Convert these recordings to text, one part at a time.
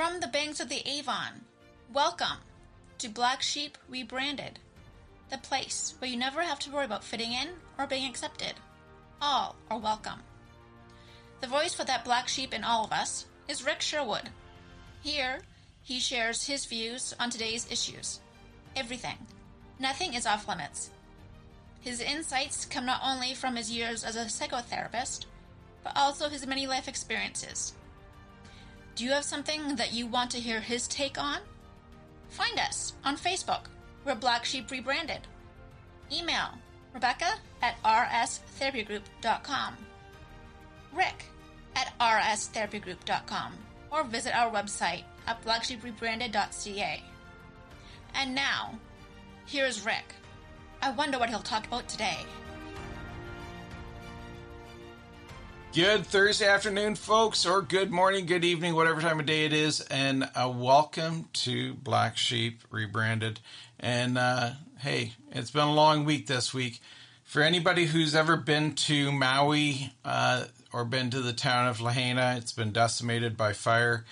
From the banks of the Avon, welcome to Black Sheep Rebranded, the place where you never have to worry about fitting in or being accepted. All are welcome. The voice for that black sheep in all of us is Rick Sherwood. Here, he shares his views on today's issues. Everything. Nothing is off limits. His insights come not only from his years as a psychotherapist, but also his many life experiences. Do you have something that you want to hear his take on? Find us on Facebook. We're Black Sheep Rebranded. Email Rebecca at rstherapygroup.com. Rick at rstherapygroup.com or visit our website at blacksheeprebranded.ca. And now, here's Rick. I wonder what he'll talk about today. Good Thursday afternoon, folks, or good morning, good evening, whatever time of day it is, and uh, welcome to Black Sheep Rebranded. And uh, hey, it's been a long week this week. For anybody who's ever been to Maui uh, or been to the town of Lahaina, it's been decimated by fire.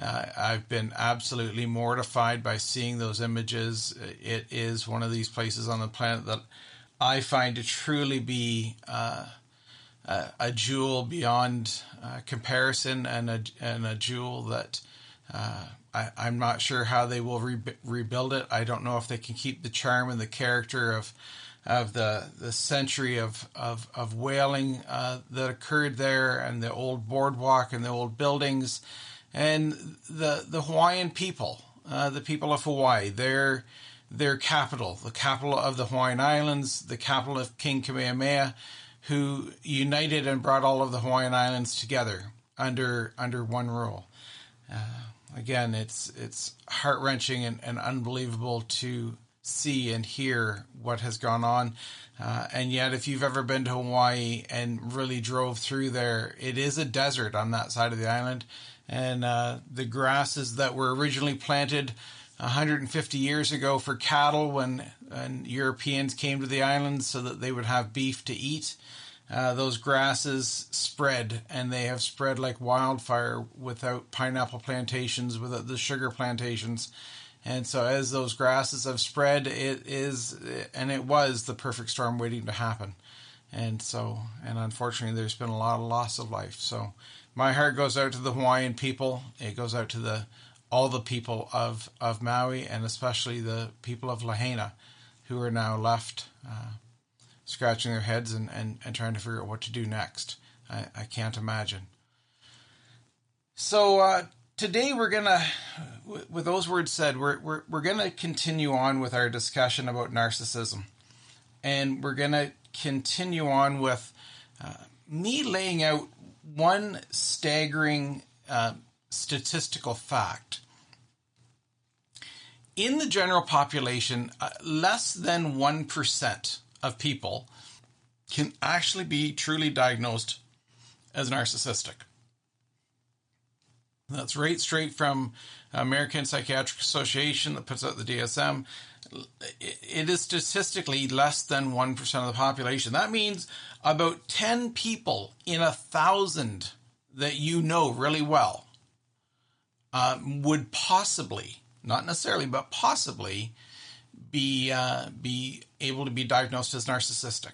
Uh, I've been absolutely mortified by seeing those images. It is one of these places on the planet that I find to truly be uh, a, jewel beyond uh, comparison and a, and a jewel that uh, I, am not sure how they will re- rebuild it. I don't know if they can keep the charm and the character of of the the century of of, of whaling uh, that occurred there, and the old boardwalk and the old buildings, and the the Hawaiian people, uh, the people of Hawaii, their their capital, the capital of the Hawaiian Islands, the capital of King Kamehameha, who united and brought all of the Hawaiian Islands together under under one rule. Uh, again, it's it's heart wrenching and, and unbelievable to see and hear what has gone on. Uh, and yet, if you've ever been to Hawaii and really drove through there, it is a desert on that side of the island. And uh, the grasses that were originally planted 150 years ago for cattle when, when Europeans came to the island so that they would have beef to eat. Uh, those grasses spread and they have spread like wildfire without pineapple plantations, without the sugar plantations. And so, as those grasses have spread, it is, and it was the perfect storm waiting to happen. And so, and unfortunately, there's been a lot of loss of life. So, my heart goes out to the Hawaiian people. It goes out to the all the people of of Maui, and especially the people of Lahaina, who are now left uh, scratching their heads and, and, and trying to figure out what to do next. I, I can't imagine. So, uh, today we're gonna, with those words said, we're we're we're gonna continue on with our discussion about narcissism, and we're gonna continue on with uh, me laying out one staggering uh, statistical fact. In the general population, uh, less than 1% of people can actually be truly diagnosed as narcissistic. That's right straight from American Psychiatric Association that puts out the DSM. It is statistically less than 1% of the population. That means about 10 people in a thousand that you know really well uh, would possibly, not necessarily, but possibly be uh, be able to be diagnosed as narcissistic.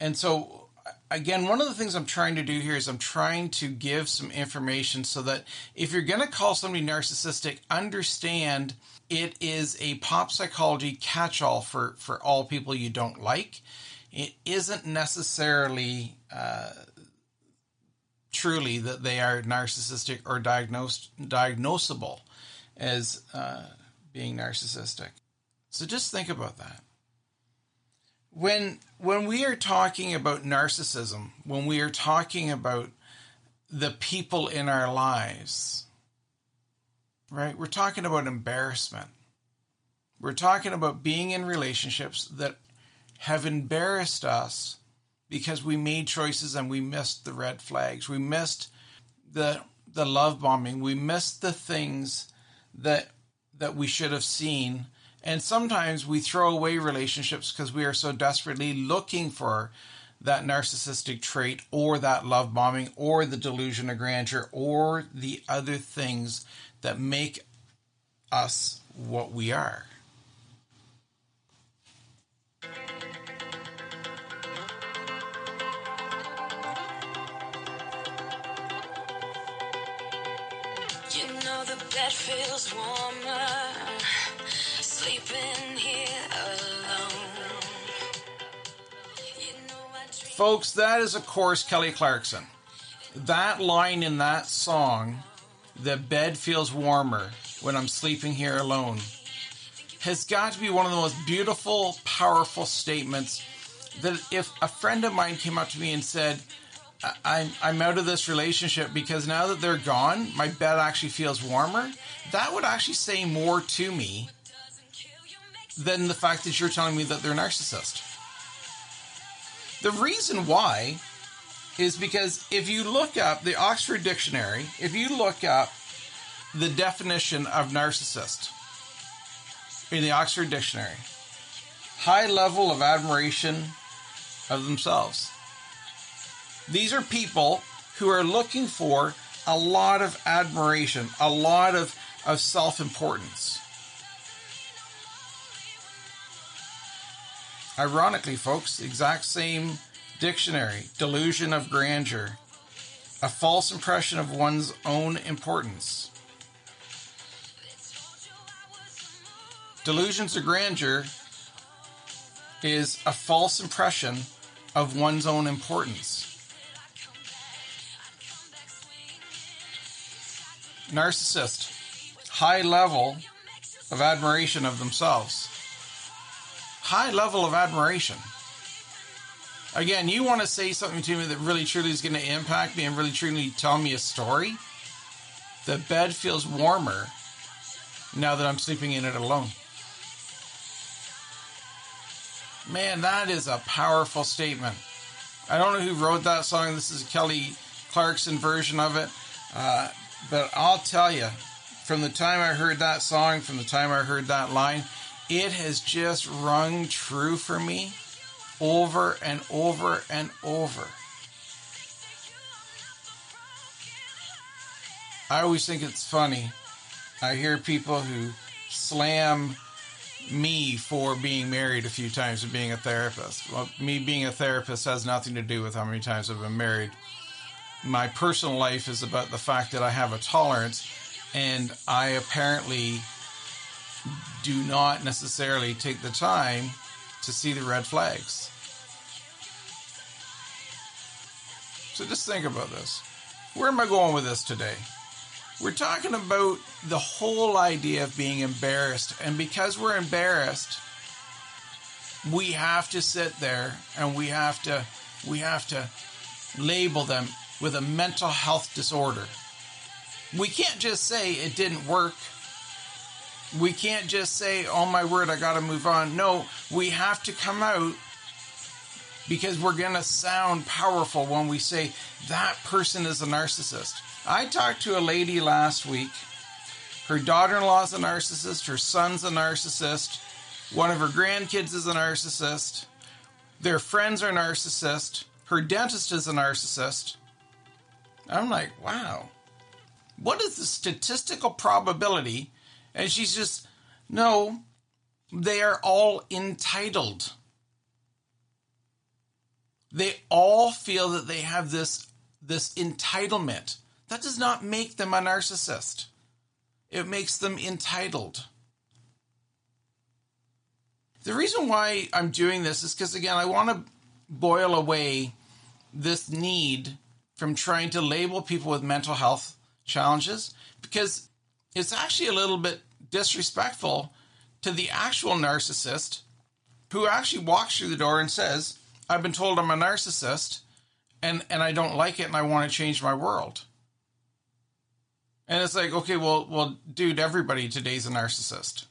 And so again, one of the things I'm trying to do here is I'm trying to give some information so that if you're going to call somebody narcissistic, understand it is a pop psychology catch all for, for all people you don't like. It isn't necessarily uh, truly that they are narcissistic or diagnosed diagnosable as uh, being narcissistic. So just think about that when when we are talking about narcissism, when we are talking about the people in our lives, right? We're talking about embarrassment. We're talking about being in relationships that have embarrassed us because we made choices and we missed the red flags. We missed the the love bombing. We missed the things that that we should have seen and sometimes we throw away relationships because we are so desperately looking for that narcissistic trait or that love bombing or the delusion of grandeur or the other things that make us what we are. Bed feels warmer sleeping here alone. You know Folks, that is, of course, Kelly Clarkson. That line in that song, the bed feels warmer when I'm sleeping here alone, has got to be one of the most beautiful, powerful statements that if a friend of mine came up to me and said, I- I'm, I'm out of this relationship because now that they're gone, my bed actually feels warmer, that would actually say more to me than the fact that you're telling me that they're a narcissist. The reason why is because if you look up the Oxford Dictionary, if you look up the definition of narcissist in the Oxford Dictionary, high level of admiration of themselves. These are people who are looking for a lot of admiration, a lot of, of self importance. Ironically, folks, the exact same dictionary delusion of grandeur, a false impression of one's own importance. Delusions of grandeur is a false impression of one's own importance. Narcissist, high level of admiration of themselves. High level of admiration. Again, you want to say something to me that really truly is going to impact me and really truly tell me a story? The bed feels warmer now that I'm sleeping in it alone. Man, that is a powerful statement. I don't know who wrote that song. This is Kelly Clarkson version of it. Uh, but I'll tell you, from the time I heard that song, from the time I heard that line, it has just rung true for me over and over and over. I always think it's funny. I hear people who slam me for being married a few times and being a therapist. Well, me being a therapist has nothing to do with how many times I've been married. My personal life is about the fact that I have a tolerance and I apparently do not necessarily take the time to see the red flags. So just think about this. Where am I going with this today? We're talking about the whole idea of being embarrassed. And because we're embarrassed, we have to sit there and we have to we have to label them with a mental health disorder. We can't just say it didn't work. We can't just say, "Oh my word, I got to move on." No, we have to come out because we're going to sound powerful when we say that person is a narcissist. I talked to a lady last week. Her daughter in law is a narcissist, her son's a narcissist, one of her grandkids is a narcissist, their friends are narcissist, her dentist is a narcissist. I'm like, wow. What is the statistical probability? And she's just, no, they are all entitled. They all feel that they have this, this entitlement. That does not make them a narcissist. It makes them entitled. The reason why I'm doing this is because, again, I want to boil away this need from trying to label people with mental health challenges because it's actually a little bit disrespectful to the actual narcissist who actually walks through the door and says, I've been told I'm a narcissist and, and I don't like it and I want to change my world. And it's like, okay, well, well, dude, everybody today's a narcissist.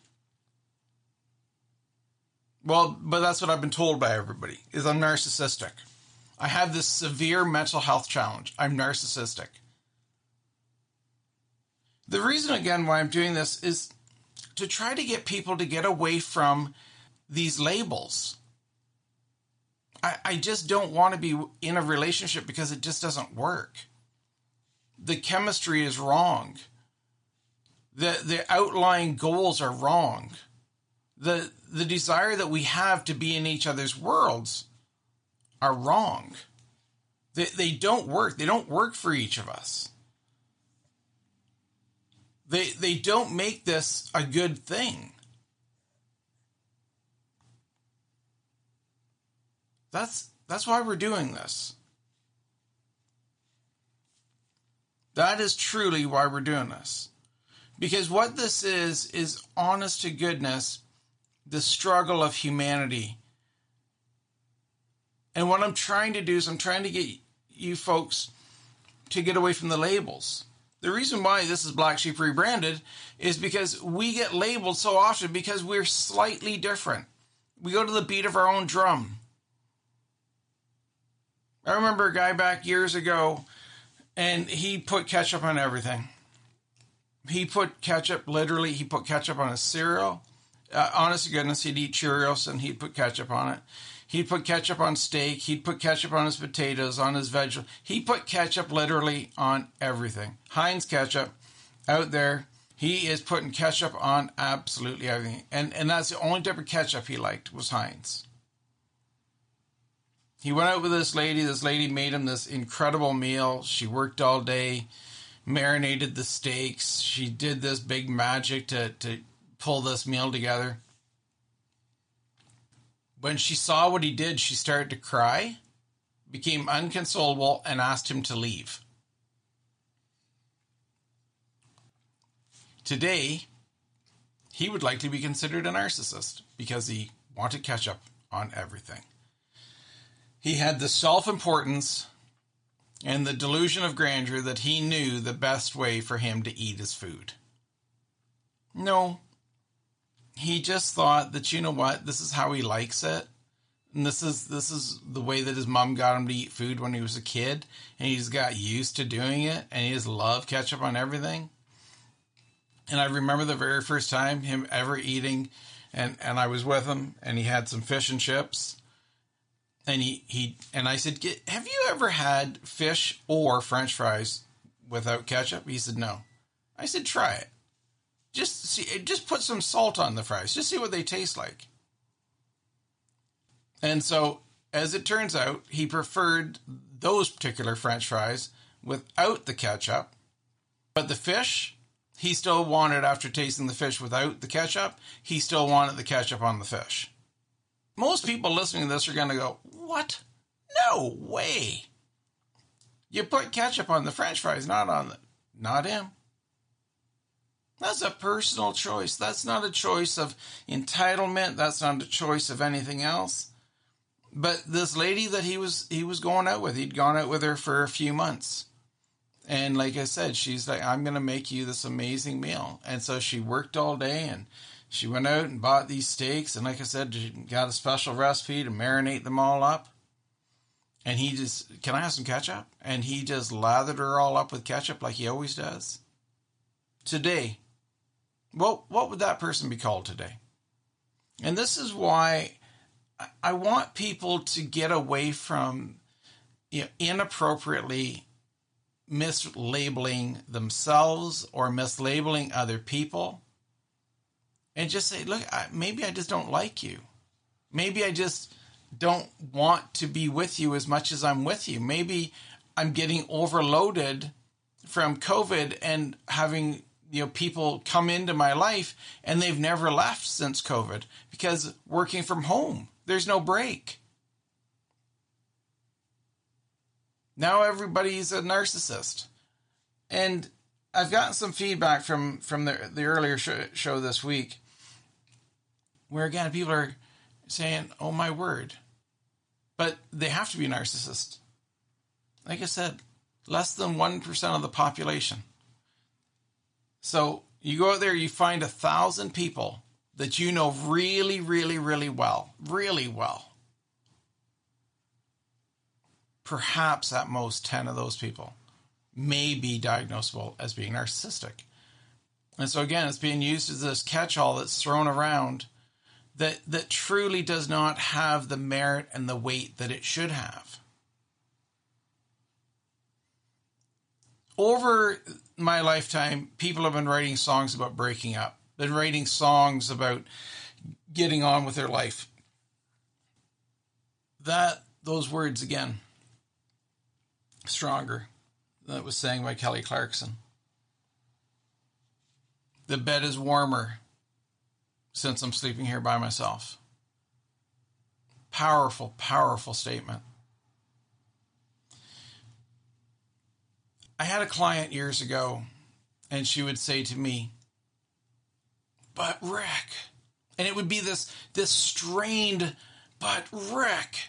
Well, but that's what I've been told by everybody is I'm narcissistic. I have this severe mental health challenge. I'm narcissistic. The reason again why I'm doing this is to try to get people to get away from these labels. I, I just don't want to be in a relationship because it just doesn't work. The chemistry is wrong. The the outlying goals are wrong. The the desire that we have to be in each other's worlds are wrong. They, they don't work. They don't work for each of us. They they don't make this a good thing. That's that's why we're doing this. That is truly why we're doing this. Because what this is is honest to goodness the struggle of humanity. And what I'm trying to do is I'm trying to get you folks to get away from the labels. The reason why this is Black Sheep rebranded is because we get labeled so often because we're slightly different. We go to the beat of our own drum. I remember a guy back years ago, and he put ketchup on everything. He put ketchup, literally, he put ketchup on his cereal. Uh, honest to goodness, he'd eat Cheerios and he'd put ketchup on it. He'd put ketchup on steak. He'd put ketchup on his potatoes, on his vegetables. He put ketchup literally on everything. Heinz ketchup out there. He is putting ketchup on absolutely everything. And, and that's the only type of ketchup he liked was Heinz. He went out with this lady. This lady made him this incredible meal. She worked all day, marinated the steaks. She did this big magic to, to pull this meal together. When she saw what he did, she started to cry, became unconsolable, and asked him to leave. Today, he would likely be considered a narcissist because he wanted ketchup on everything. He had the self importance and the delusion of grandeur that he knew the best way for him to eat his food. No, he just thought that you know what, this is how he likes it. And this is this is the way that his mom got him to eat food when he was a kid, and he's got used to doing it, and he just loved ketchup on everything. And I remember the very first time him ever eating, and and I was with him, and he had some fish and chips, and he he and I said, "Have you ever had fish or French fries without ketchup?" He said, "No." I said, "Try it. Just see, just put some salt on the fries. Just see what they taste like." And so, as it turns out, he preferred those particular French fries without the ketchup, but the fish he still wanted after tasting the fish without the ketchup. He still wanted the ketchup on the fish most people listening to this are going to go, What? No way. You put ketchup on the french fries, not on the. Not him. That's a personal choice. That's not a choice of entitlement. That's not a choice of anything else. But this lady that he was he was going out with, he'd gone out with her for a few months. And like I said, she's like, I'm gonna make you this amazing meal. And so she worked all day and she went out and bought these steaks, and like I said, she got a special recipe to marinate them all up. And he just, can I have some ketchup? And he just lathered her all up with ketchup like he always does. Today, well, what would that person be called today? And this is why I want people to get away from you know, inappropriately mislabeling themselves or mislabeling other people and just say, look, maybe I just don't like you. Maybe I just don't want to be with you as much as I'm with you. Maybe I'm getting overloaded from COVID and having you know people come into my life and they've never left since COVID because working from home, there's no break. Now everybody's a narcissist. And I've gotten some feedback from from the the earlier show, show this week where again people are saying, "Oh my word," but they have to be narcissists. Like I said, less than one percent of the population. So you go out there, you find a thousand people that you know really, really, really well, really well. Perhaps at most 10 of those people may be diagnosable as being narcissistic. And so, again, it's being used as this catch all that's thrown around that that truly does not have the merit and the weight that it should have. Over my lifetime, people have been writing songs about breaking up, been writing songs about getting on with their life. That, those words again, stronger. That was sang by Kelly Clarkson. The bed is warmer since I'm sleeping here by myself. Powerful, powerful statement. I had a client years ago, and she would say to me, But Rick, and it would be this this strained, but Rick.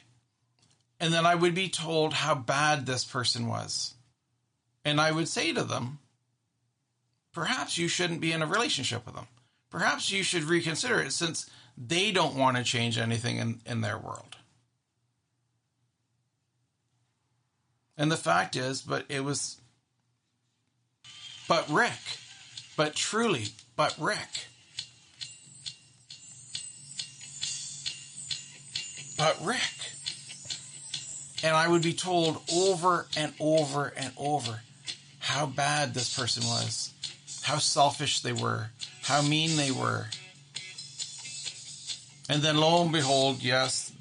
And then I would be told how bad this person was. And I would say to them, perhaps you shouldn't be in a relationship with them. Perhaps you should reconsider it since they don't want to change anything in, in their world. And the fact is, but it was, but Rick, but truly, but Rick. But Rick. And I would be told over and over and over how bad this person was, how selfish they were, how mean they were. And then lo and behold, yes,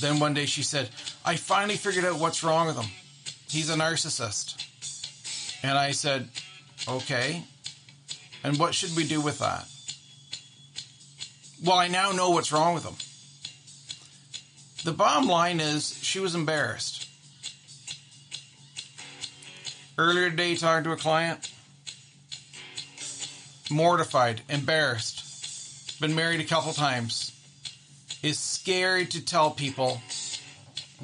then one day she said, I finally figured out what's wrong with him. He's a narcissist. And I said, okay. And what should we do with that? Well, I now know what's wrong with them. The bottom line is she was embarrassed. Earlier today, talking to a client, mortified, embarrassed, been married a couple times, is scared to tell people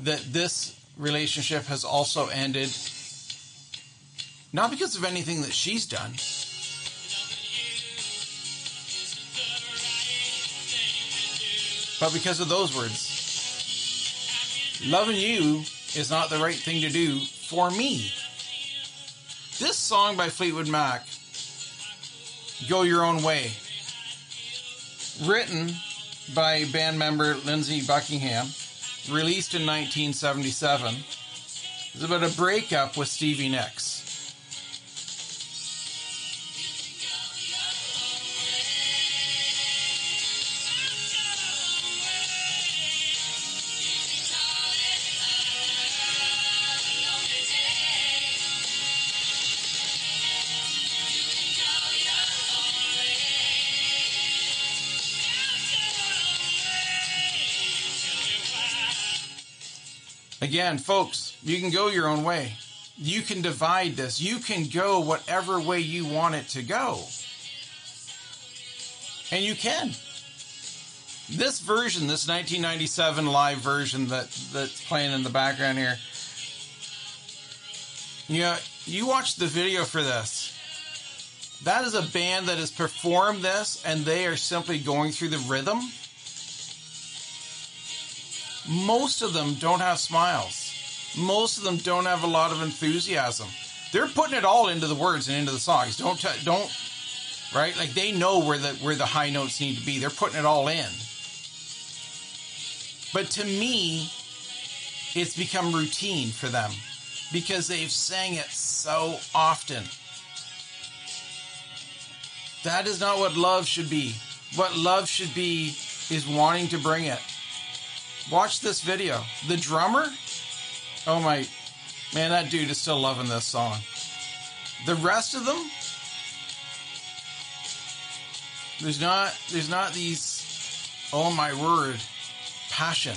that this relationship has also ended, not because of anything that she's done. But because of those words. Loving you is not the right thing to do for me. This song by Fleetwood Mac, Go Your Own Way, written by band member Lindsey Buckingham, released in 1977, is about a breakup with Stevie Nicks. Again, folks, you can go your own way. You can divide this. You can go whatever way you want it to go. And you can. This version, this 1997 live version that that's playing in the background here. You know, you watch the video for this. That is a band that has performed this and they are simply going through the rhythm most of them don't have smiles. Most of them don't have a lot of enthusiasm. They're putting it all into the words and into the songs. Don't t- don't right? Like they know where the where the high notes need to be. They're putting it all in. But to me, it's become routine for them because they've sang it so often. That is not what love should be. What love should be is wanting to bring it Watch this video. The drummer, oh my, man, that dude is still loving this song. The rest of them, there's not, there's not these, oh my word, passion.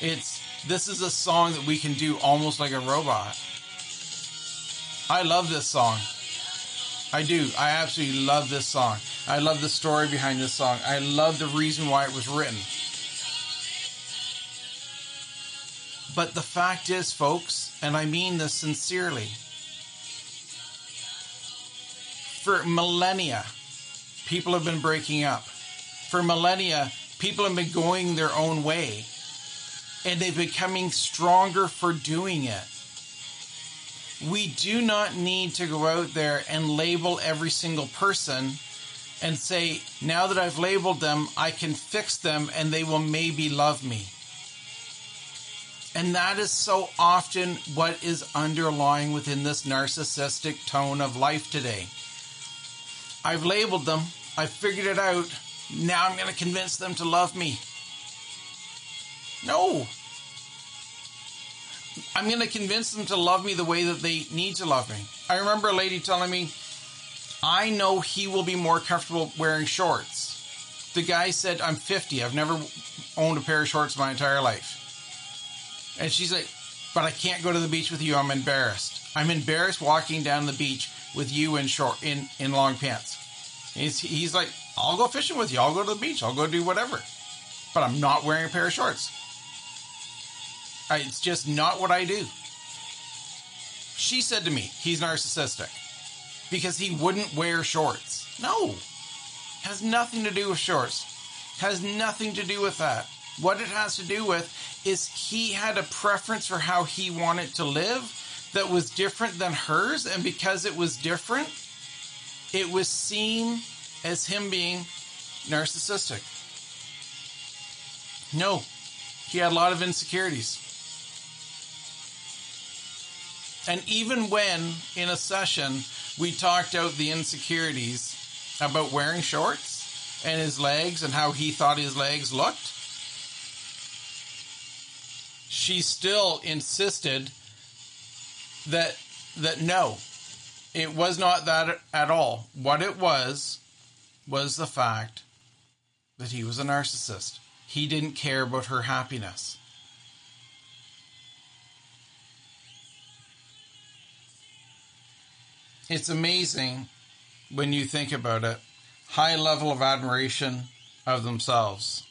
It's, this is a song that we can do almost like a robot. I love this song. I do. I absolutely love this song. I love the story behind this song. I love the reason why it was written. But the fact is, folks, and I mean this sincerely, for millennia, people have been breaking up. For millennia, people have been going their own way. And they're becoming stronger for doing it. We do not need to go out there and label every single person and say, now that I've labeled them, I can fix them and they will maybe love me. And that is so often what is underlying within this narcissistic tone of life today. I've labeled them, I've figured it out. Now I'm going to convince them to love me. No. I'm going to convince them to love me the way that they need to love me. I remember a lady telling me, I know he will be more comfortable wearing shorts. The guy said, I'm 50. I've never owned a pair of shorts my entire life. And she's like, but I can't go to the beach with you. I'm embarrassed. I'm embarrassed walking down the beach with you in short in, in long pants. He's, he's like, I'll go fishing with you. I'll go to the beach. I'll go do whatever. But I'm not wearing a pair of shorts. I, it's just not what I do. She said to me, he's narcissistic because he wouldn't wear shorts. No, has nothing to do with shorts. Has nothing to do with that. What it has to do with is he had a preference for how he wanted to live that was different than hers, and because it was different, it was seen as him being narcissistic. No, he had a lot of insecurities. And even when in a session we talked out the insecurities about wearing shorts and his legs and how he thought his legs looked, she still insisted that that no, it was not that at all. What it was was the fact that he was a narcissist. He didn't care about her happiness. It's amazing when you think about it. High level of admiration of themselves.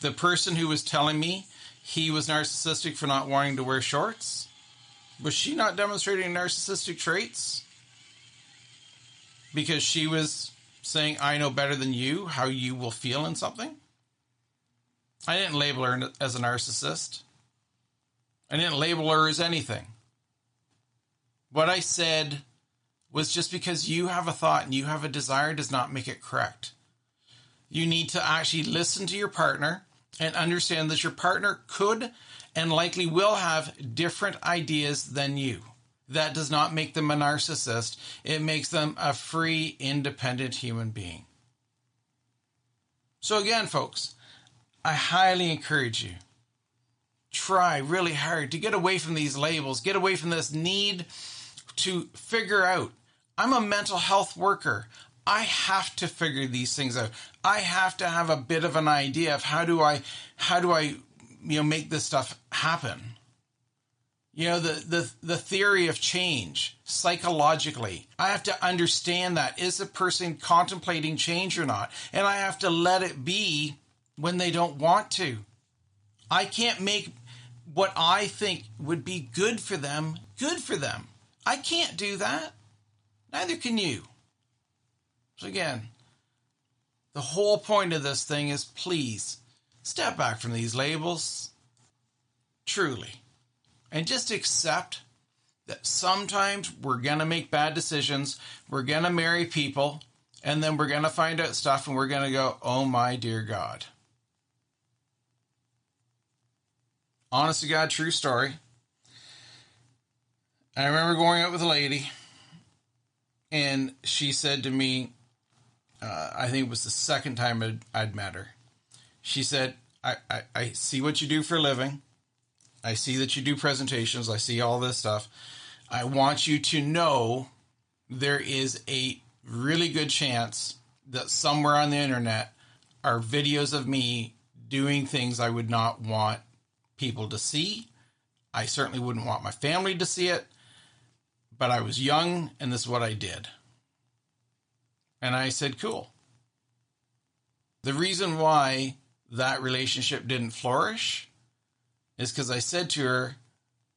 The person who was telling me he was narcissistic for not wanting to wear shorts, was she not demonstrating narcissistic traits? Because she was saying, I know better than you how you will feel in something? I didn't label her as a narcissist. I didn't label her as anything. What I said was just because you have a thought and you have a desire does not make it correct. You need to actually listen to your partner and understand that your partner could and likely will have different ideas than you. That does not make them a narcissist. It makes them a free, independent human being. So, again, folks, I highly encourage you try really hard to get away from these labels, get away from this need to figure out. I'm a mental health worker. I have to figure these things out. I have to have a bit of an idea of how do I how do I you know make this stuff happen. You know the the the theory of change psychologically. I have to understand that is a person contemplating change or not, and I have to let it be when they don't want to. I can't make what I think would be good for them good for them. I can't do that. Neither can you. So, again, the whole point of this thing is please step back from these labels, truly, and just accept that sometimes we're going to make bad decisions, we're going to marry people, and then we're going to find out stuff and we're going to go, oh my dear God. Honest to God, true story. I remember going out with a lady, and she said to me, uh, I think it was the second time I'd, I'd met her. She said, I, I, I see what you do for a living. I see that you do presentations. I see all this stuff. I want you to know there is a really good chance that somewhere on the internet are videos of me doing things I would not want people to see. I certainly wouldn't want my family to see it, but I was young and this is what I did. And I said, cool. The reason why that relationship didn't flourish is because I said to her,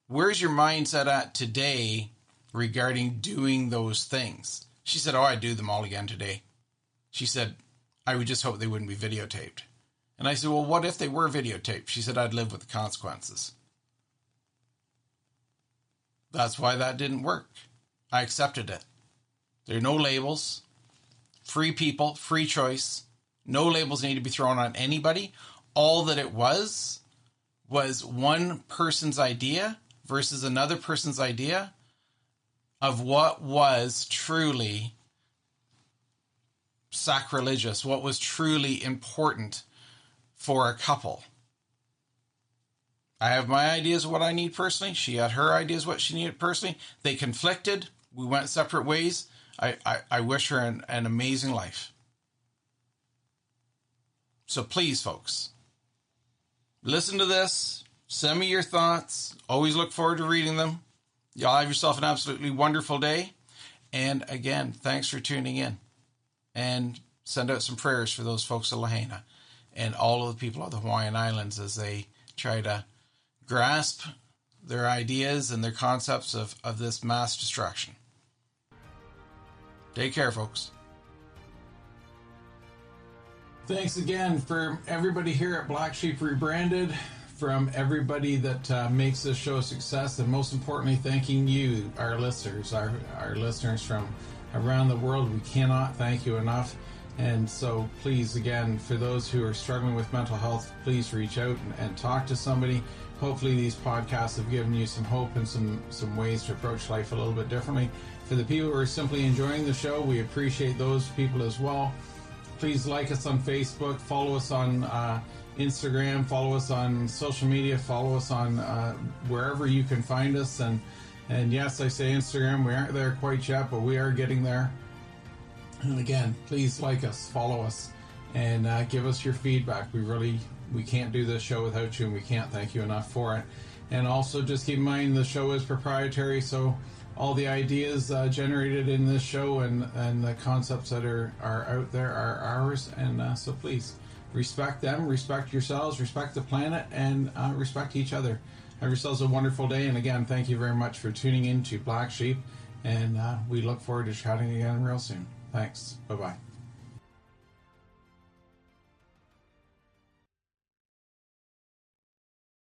Where's your mindset at today regarding doing those things? She said, Oh, I'd do them all again today. She said, I would just hope they wouldn't be videotaped. And I said, Well, what if they were videotaped? She said, I'd live with the consequences. That's why that didn't work. I accepted it. There are no labels free people, free choice. No labels need to be thrown on anybody. All that it was was one person's idea versus another person's idea of what was truly sacrilegious, what was truly important for a couple. I have my ideas what I need personally. She had her ideas what she needed personally. They conflicted. We went separate ways. I, I, I wish her an, an amazing life. So please, folks, listen to this. Send me your thoughts. Always look forward to reading them. Y'all have yourself an absolutely wonderful day. And again, thanks for tuning in. And send out some prayers for those folks of Lahaina and all of the people of the Hawaiian Islands as they try to grasp their ideas and their concepts of, of this mass destruction. Take care, folks. Thanks again for everybody here at Black Sheep Rebranded, from everybody that uh, makes this show a success, and most importantly, thanking you, our listeners, our, our listeners from around the world. We cannot thank you enough. And so, please, again, for those who are struggling with mental health, please reach out and, and talk to somebody hopefully these podcasts have given you some hope and some some ways to approach life a little bit differently for the people who are simply enjoying the show we appreciate those people as well. Please like us on facebook follow us on uh, instagram follow us on social media follow us on uh, wherever you can find us. And and yes i say instagram we aren't there quite yet but we are getting there. And again please like us follow us and uh, give us your feedback. We really we can't do this show without you, and we can't thank you enough for it. And also, just keep in mind the show is proprietary, so all the ideas uh, generated in this show and, and the concepts that are, are out there are ours. And uh, so please respect them, respect yourselves, respect the planet, and uh, respect each other. Have yourselves a wonderful day. And again, thank you very much for tuning in to Black Sheep. And uh, we look forward to chatting again real soon. Thanks. Bye bye.